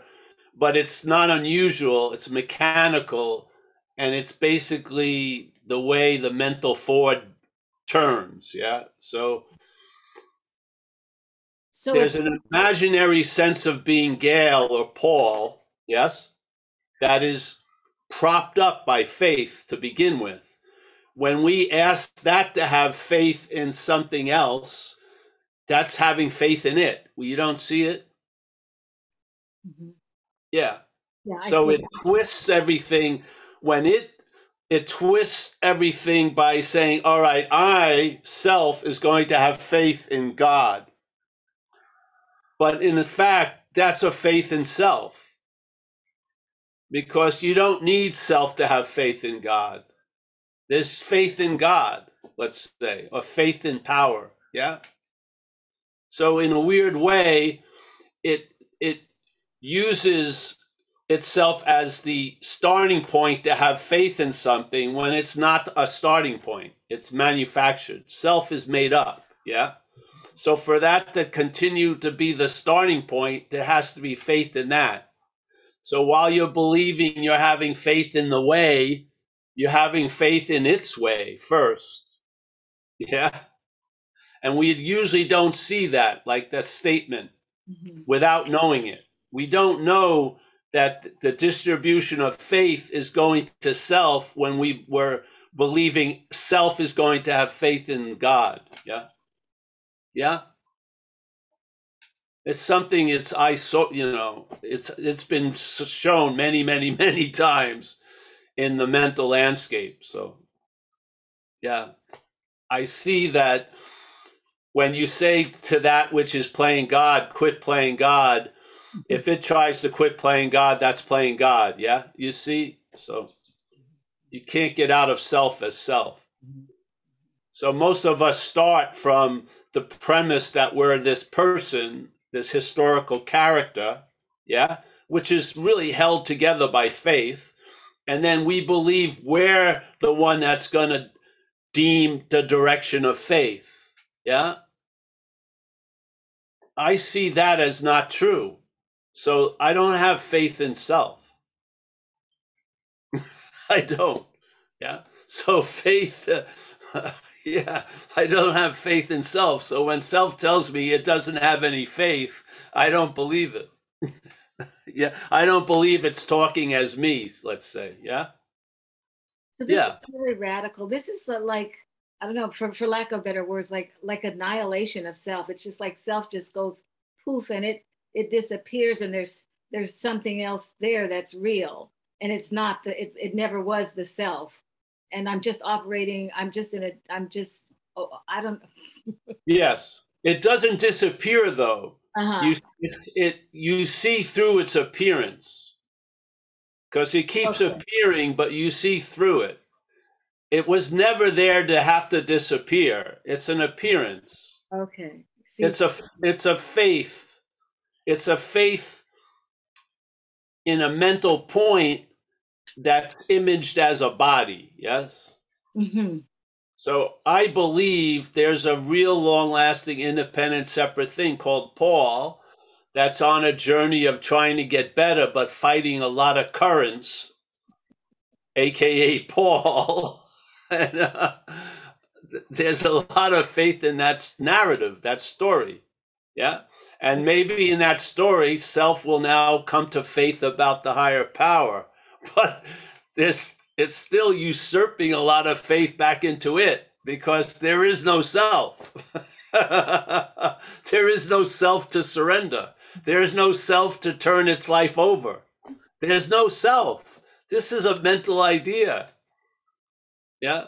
but it's not unusual. It's mechanical, and it's basically the way the mental Ford turns. Yeah. So So there's an imaginary sense of being Gail or Paul, yes, that is propped up by faith to begin with. When we ask that to have faith in something else, that's having faith in it. Well, you don't see it? Mhm. Yeah. yeah, I So it twists everything when it it twists everything by saying, "All right, I self is going to have faith in God." But in fact, that's a faith in self. Because you don't need self to have faith in God. There's faith in God, let's say, or faith in power, yeah? So in a weird way, it it uses itself as the starting point to have faith in something when it's not a starting point. It's manufactured. Self is made up. Yeah. So for that to continue to be the starting point, there has to be faith in that. So while you're believing you're having faith in the way, you're having faith in its way first. Yeah. And we usually don't see that, like that statement, Mhm. without knowing it. We don't know that the distribution of faith is going to self when we were believing self is going to have faith in God. Yeah. Yeah. It's something it's I so you know it's it's been shown many many *laughs* many times in the mental landscape. So yeah, I see that when you say to that which is playing God, quit playing God, if it tries to quit playing God, that's playing God. Yeah, you see? So you can't get out of self as self. So most of us start from the premise that we're this person, this historical character, yeah, which is really held together by faith. And then we believe we're the one that's going to deem the direction of faith. Yeah. I see that as not true. So I don't have faith in self. *laughs* I don't. Yeah. So faith, uh, *laughs* yeah, I don't have faith in self. So when self tells me it doesn't have any faith, I don't believe it. *laughs* yeah. I don't believe it's talking as me, let's say. Yeah. So this Yeah. is really radical. This is like I don't know, for, for lack of better words, like like annihilation of self. It's just like self just goes poof and it it disappears and there's there's something else there that's real and it's not the it, it never was the self and i'm just operating i'm just in a i'm just oh, i don't *laughs* Yes. It doesn't disappear though. uh-huh. You it's it you see through its appearance. Because it keeps Okay. appearing, but you see through it. It was never there to have to disappear. It's an appearance. okay See, It's a it's a faith. It's a faith in a mental point that's imaged as a body. Yes. mhm. So I believe there's a real long lasting independent separate thing called Paul that's on a journey of trying to get better but fighting a lot of currents, aka *laughs* Paul. and uh, there's a lot of faith in that narrative, that story. Yeah. And maybe in that story, self will now come to faith about the higher power. *laughs* But this it's still usurping a lot of faith back into it because there is no self. *laughs* there is no self to surrender. There is no self to turn its life over. There's no self. This is a mental idea. Yeah.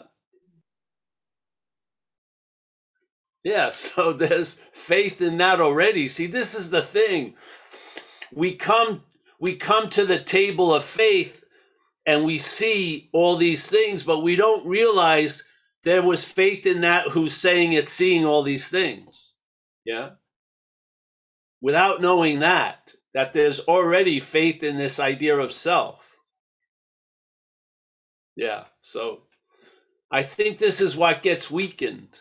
Yeah, *laughs* so there's faith in that already. See, this is the thing. We come we come to the table of faith and we see all these things, but we don't realize there was faith in that who's saying it's seeing all these things. Yeah. Without knowing that, that there's already faith in this idea of self. Yeah. So I think this is what gets weakened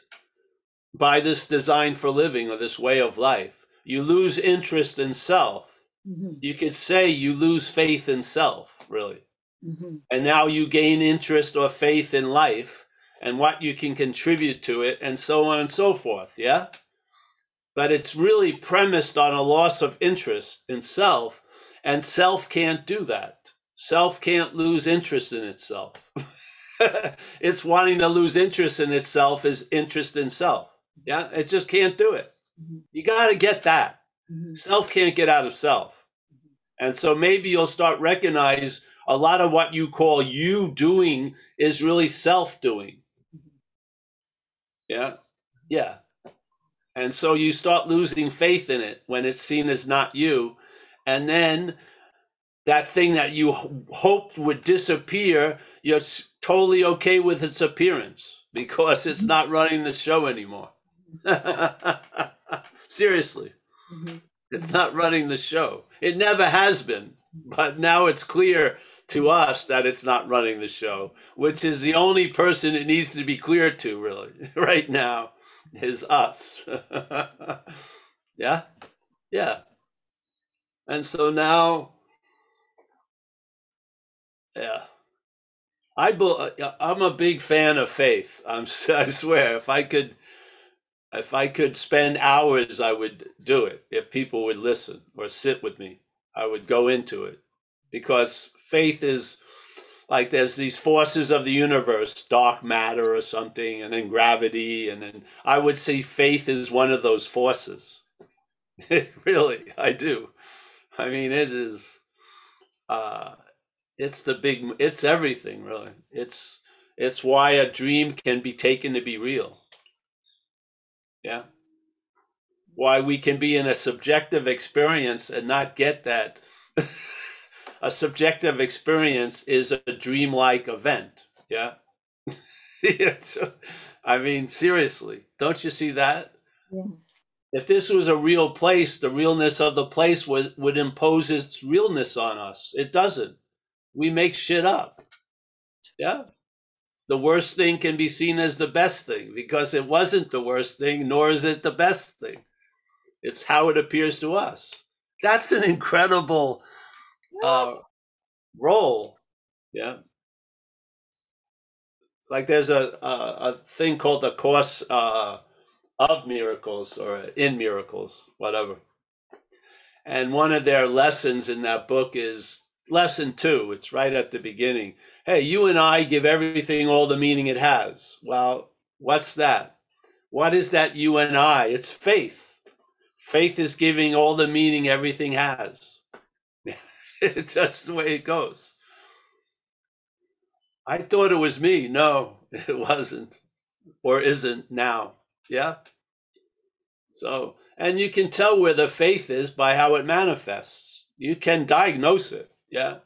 by this design for living or this way of life. You lose interest in self. Mhm. You could say you lose faith in self, really Mhm. and now you gain interest or faith in life and what you can contribute to it and so on and so forth yeah but it's really premised on a loss of interest in self and self can't do that self can't lose interest in itself *laughs* it's wanting to lose interest in itself is interest in self yeah it just can't do it. Mhm. you got to get that. Mhm. self can't get out of self. And so maybe you'll start recognize a lot of what you call you doing is really self doing. Yeah? Yeah. And so you start losing faith in it when it's seen as not you. And then that thing that you hoped would disappear you're totally okay with its appearance because it's not running the show anymore *laughs* seriously Mhm. it's not running the show. It never has been, but now it's clear to us that it's not running the show, which is the only person it needs to be clear to, really, *laughs* right now. is us. *laughs* yeah, yeah. And so now, yeah, I I'm a big fan of faith. I'm I swear, if I could, if I could spend hours, I would do it. If people would listen or sit with me, I would go into it because faith is like there's these forces of the universe, dark matter or something, and then gravity, and then I would see faith is one of those forces. *laughs* really, I do. I mean, it is. Uh, it's the big. It's everything, really. It's it's why a dream can be taken to be real. Yeah. Why we can be in a subjective experience and not get that. *laughs* a subjective experience is a dreamlike event. *laughs* Yeah. so, I mean, seriously, don't you see that? Yes. If this was a real place, the realness of the place would, would impose its realness on us. It doesn't. We make shit up. Yeah. The worst thing can be seen as the best thing because it wasn't the worst thing, nor is it the best thing. It's how it appears to us. That's an incredible uh, role. Yeah. It's like there's a, a, a thing called the course uh, of miracles or in miracles, whatever. And one of their lessons in that book is lesson two. It's right at the beginning. Hey, you and I give everything all the meaning it has. Well, what's that? What is that you and I? It's faith. Faith is giving all the meaning everything has. *laughs* It's Just the way it goes. I thought it was me. No, *laughs* it wasn't or isn't now. Yeah. So, and you can tell where the faith is by how it manifests. You can diagnose it. Yeah.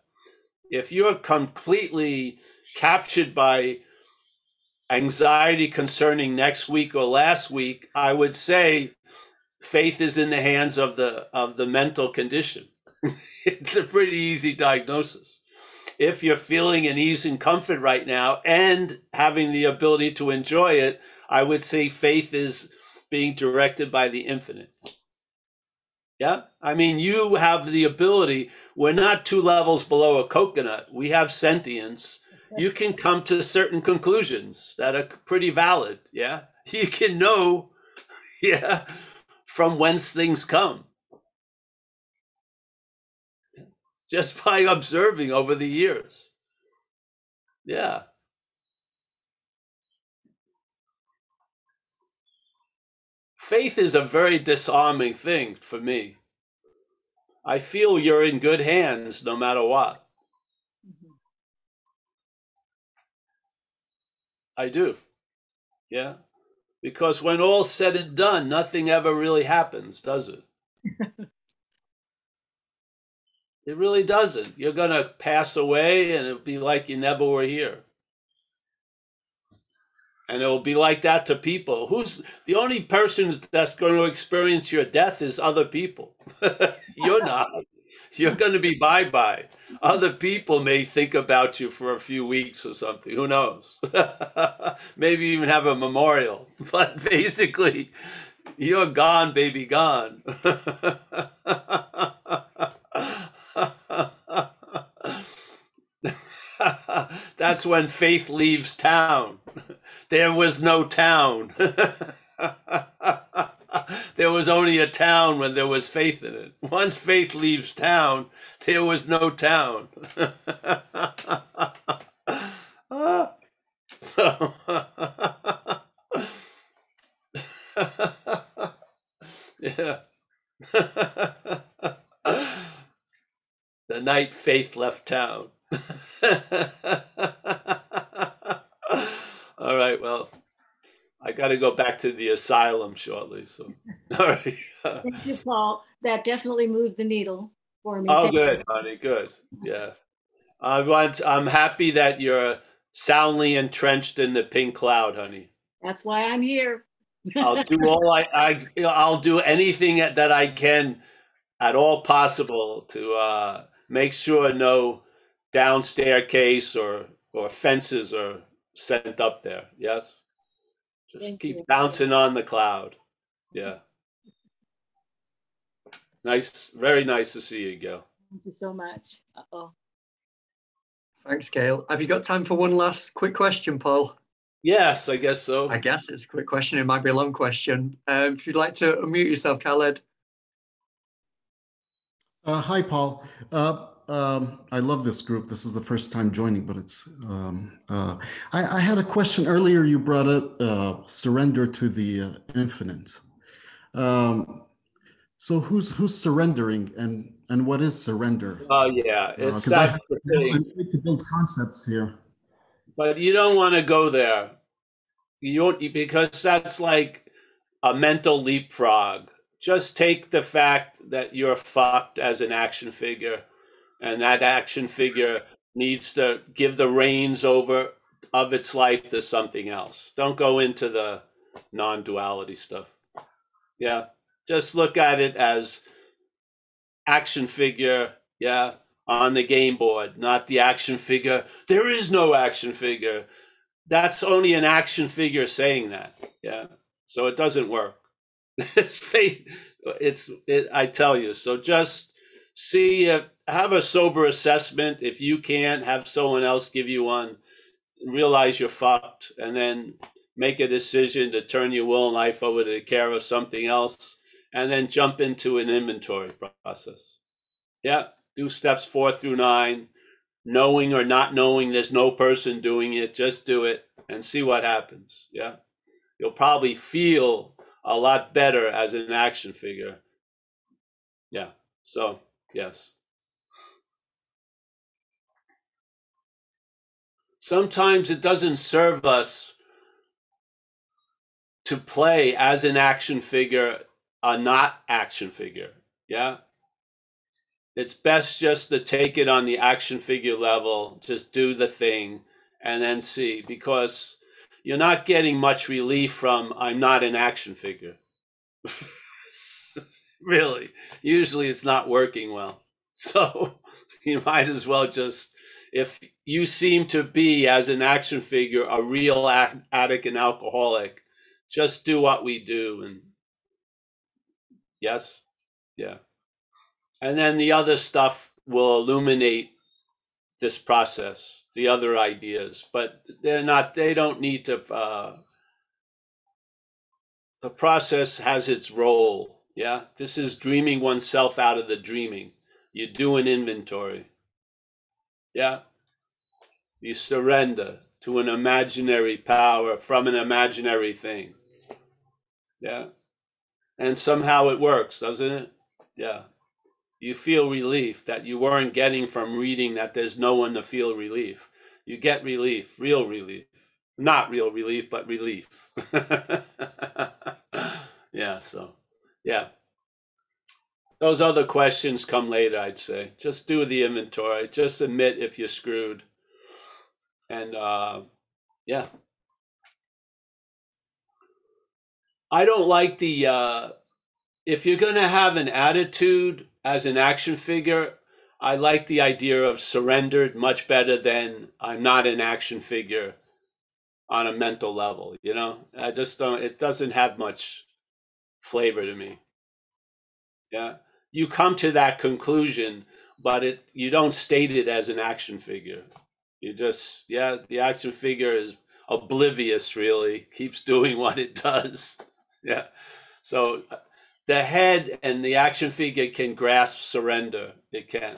If you're completely captured by anxiety concerning next week or last week, I would say faith is in the hands of the of the mental condition. *laughs* it's a pretty easy diagnosis. If you're feeling an ease and comfort right now and having the ability to enjoy it, I would say faith is being directed by the infinite. Yeah. I mean, you have the ability. We're not two levels below a coconut. We have sentience. You can come to certain conclusions that are pretty valid. Yeah. *laughs* You can know, *laughs* yeah, from whence things come. just by observing over the years. Yeah. Faith is a very disarming thing for me. I feel you're in good hands no matter what. Mm-hmm. I do. Yeah. Because when all's said and done, nothing ever really happens, does it? *laughs* It really doesn't. You're going to pass away and it'll be like you never were here. And it'll be like that to people. Who's the only person that's going to experience your death is other people. *laughs* You're *laughs* not. You're going to be bye bye. Other people may think about you for a few weeks or something. Who knows? *laughs* Maybe even have a memorial. But basically, you're gone, baby, gone. That's when faith leaves town. There was no town. *laughs* there was only a town when there was faith in it. Once faith leaves town, there was no town. *laughs* so, *laughs* yeah. the night faith left town. All right. Well, I got to go back to the asylum shortly. So, *laughs* all right. Thank you, Paul. That definitely moved the needle for me. Oh, Thank good, you. honey. Good. Yeah. I want. I'm happy that you're soundly entrenched in the pink cloud, honey. That's why I'm here. I'll do all I, I I'll do anything that I can at all possible to uh, make sure no down staircase or or fences are sent up there. Yes. Just Thank keep you. bouncing on the cloud. Yeah. Nice, very nice to see you, Gil. Thank you so much. Uh-oh. Thanks, Gail. Have you got time for one last quick question, Paul? Yes, I guess so. I guess it's a quick question. It might be a long question. Um, if you'd like to unmute yourself, Khaled. Uh, hi, Paul. Uh, um, I love this group. This is the first time joining, but it's. Um, uh, I, I had a question earlier. You brought up uh, surrender to the uh, infinite. Um, so who's who's surrendering, and and what is surrender? Oh yeah, Uh, it's 'cause I that's the I thing. need to build concepts here. But you don't want to go there. You don't because that's like a mental leapfrog. Just take the fact that you're fucked as an action figure, and that action figure needs to give the reins over of its life to something else. Don't go into the non-duality stuff. Yeah, just look at it as action figure. Yeah, on the game board, not the action figure. There is no action figure. That's only an action figure saying that. Yeah. So it doesn't work. *laughs* it's fake. It's it, I tell you. So just see if have a sober assessment. If you can't, have someone else give you one. Realize you're fucked, and then make a decision to turn your will and life over to the care of something else, and then jump into an inventory process. Yeah do steps four through nine, knowing or not knowing there's no person doing it, just do it and see what happens. Yeah. You'll probably feel a lot better as an action figure. Yeah. So, yes. Sometimes it doesn't serve us to play as an action figure, a not action figure. Yeah it's best just to take it on the action figure level, just do the thing and then see because you're not getting much relief from I'm not an action figure. *laughs* *laughs* really, usually it's not working well. *laughs* So you might as well just, if you seem to be as an action figure a real addict and alcoholic, just do what we do. And yes, yeah and then the other stuff will illuminate this process the other ideas but they're not they don't need to uh, the process has its role yeah this is dreaming oneself out of the dreaming. You do an inventory. Yeah. You surrender to an imaginary power from an imaginary thing. Yeah. And somehow it works doesn't it? Yeah. You feel relief that you weren't getting from reading that there's no one to feel relief. You get relief, real relief. Not real relief, but relief. *laughs* yeah, so, yeah. Those other questions come later, I'd say. Just do the inventory. Just admit if you're screwed. And, uh, yeah. I don't like the, uh, if you're going to have an attitude as an action figure, I like the idea of surrendered much better than I'm not an action figure on a mental level. You know, I just don't, it doesn't have much flavor to me. Yeah. You come to that conclusion, but it, you don't state it as an action figure. You just, yeah, the action figure is oblivious, really, keeps doing *laughs* what it does. Yeah. So the head and the action figure can grasp surrender. It can.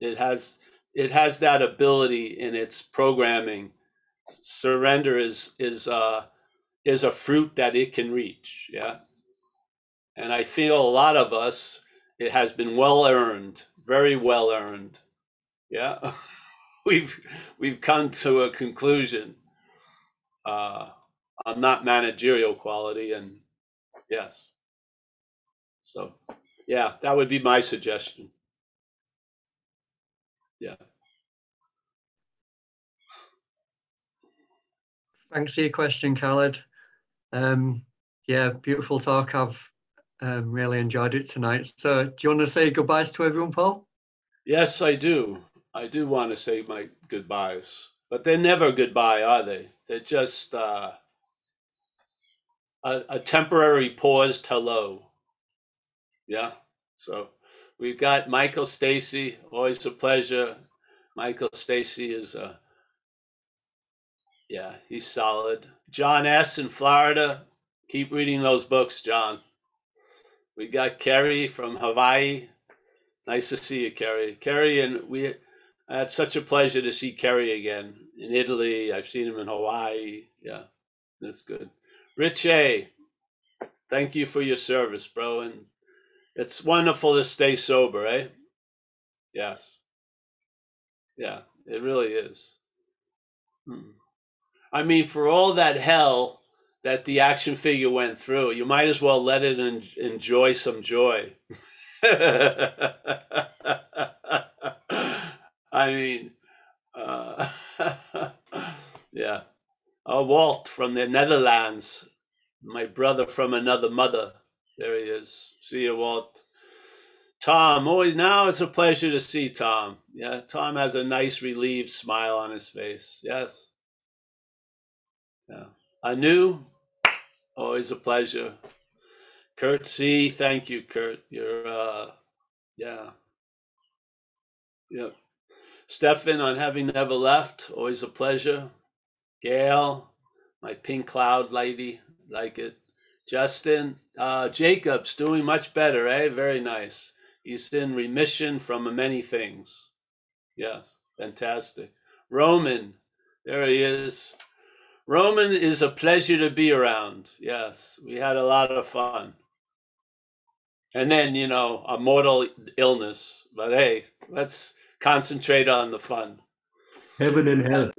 It has it has that ability in its programming. Surrender is is uh is a fruit that it can reach. Yeah. And I feel a lot of us, it has been well earned, very well earned. Yeah. *laughs* we've we've come to a conclusion uh on not managerial quality and yes. So, yeah, that would be my suggestion. Yeah. Thanks for your question, Khaled. Um, yeah, beautiful talk. I've um, really enjoyed it tonight. So, do you want to say goodbyes to everyone, Paul? Yes, I do. I do want to say my goodbyes, but they're never goodbye, are they? They're just uh, a, a temporary paused hello. Yeah. So we've got Michael Stacy. Always a pleasure. Michael Stacy is uh yeah, he's solid. John S. in Florida. Keep reading those books, John. We got Kerry from Hawaii. Nice to see you, Kerry. Kerry, and we I had such a pleasure to see Kerry again in Italy. I've seen him in Hawaii. Yeah, that's good. Rich A, thank you for your service, bro. And it's wonderful to stay sober, eh? Yes. Yeah, it really is. Hmm. I mean, for all that hell that the action figure went through, you might as well let it en- enjoy some joy. *laughs* I mean, uh, *laughs* yeah. Oh, Walt from the Netherlands, my brother from another mother. There he is. See you, Walt. Tom, always now it's a pleasure to see Tom. Yeah, Tom has a nice relieved smile on his face. Yes. Yeah. Anu, always a pleasure. Kurt C, thank you, Kurt. You're uh yeah. Yep. Stefan on having never left, always a pleasure. Gail, my pink cloud lady, like it. Justin, uh, Jacob's doing much better, eh? Very nice. He's in remission from many things. Yes, fantastic. Roman, there he is. Roman is a pleasure to be around. Yes, we had a lot of fun. And then, you know, a mortal illness. But hey, let's concentrate on the fun. Heaven and hell.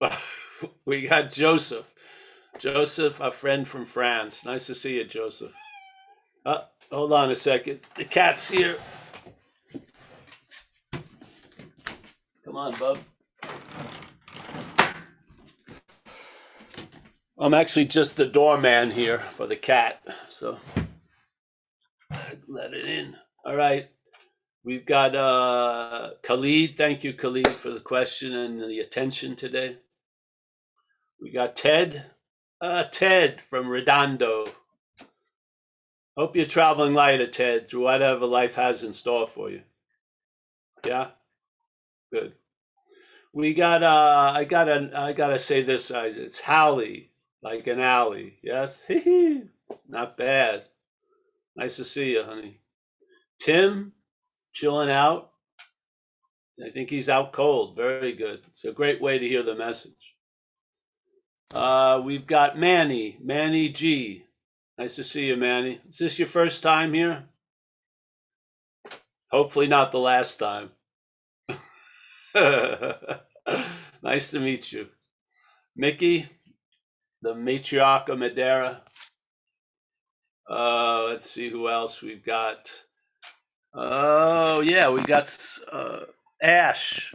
*laughs* we got Joseph. Joseph, a friend from France. Nice to see you, Joseph. Uh, hold on a second. The cat's here. Come on, bub. I'm actually just the doorman here for the cat, so let it in. All right. We've got uh, Khalid. Thank you, Khalid, for the question and the attention today. We got Ted. Uh, Ted from Redondo. Hope you're traveling lighter, Ted, through whatever life has in store for you. Yeah? Good. We got uh I gotta I gotta say this, it's Hallie, like an alley. Yes? *laughs* Not bad. Nice to see you, honey. Tim, chilling out. I think he's out cold. Very good. It's a great way to hear the message. Uh, we've got Manny, Manny G. Nice to see you, Manny. Is this your first time here? Hopefully, not the last time. *laughs* nice to meet you. Mickey, the matriarch of Madeira. Uh, let's see who else we've got. Oh, yeah, we got uh, Ash.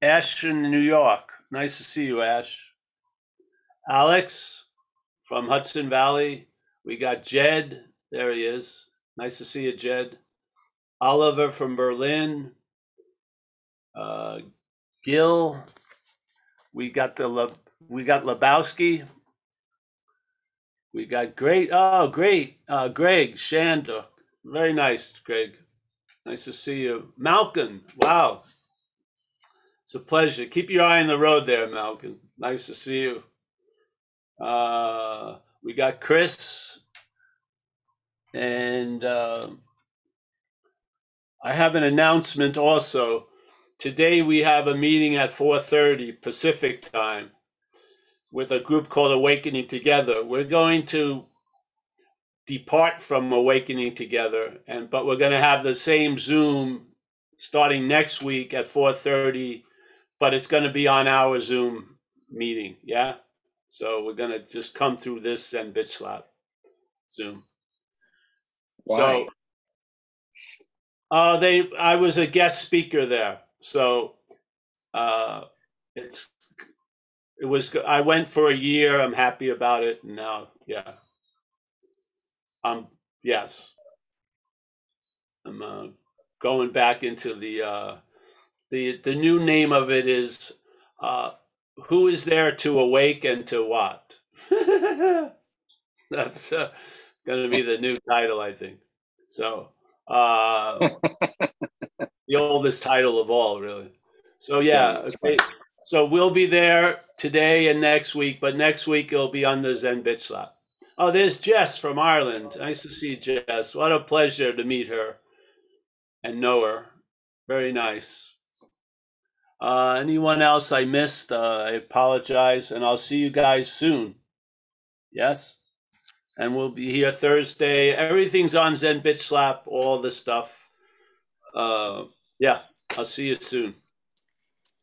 Ash in New York. Nice to see you, Ash. Alex from Hudson Valley. We got Jed. There he is. Nice to see you, Jed. Oliver from Berlin. Uh, Gil. We got the we got Lebowski. We got great. Oh, great. Uh, Greg Shander. Very nice, Greg. Nice to see you. Malcolm. Wow. It's a pleasure. Keep your eye on the road there, Malcolm. Nice to see you. Uh, we got Chris, and uh, I have an announcement also. Today we have a meeting at 4:30 Pacific time with a group called Awakening Together. We're going to depart from Awakening Together, and but we're going to have the same Zoom starting next week at 4:30, but it's going to be on our Zoom meeting. Yeah. So we're gonna just come through this and bitch slap Zoom. Why? So uh they I was a guest speaker there. So uh it's it was I went for a year. I'm happy about it. And now yeah. Um yes. I'm uh, going back into the uh the the new name of it is uh who is there to awake and to what? *laughs* That's uh, going to be the new title, I think. So, uh, *laughs* the oldest title of all, really. So, yeah. Okay. So, we'll be there today and next week, but next week it'll be on the Zen Bitch Slap. Oh, there's Jess from Ireland. Nice to see Jess. What a pleasure to meet her and know her. Very nice. Uh, anyone else I missed? Uh, I apologize, and I'll see you guys soon. Yes? And we'll be here Thursday. Everything's on Zen Bitch Slap, all the stuff. Uh, yeah, I'll see you soon.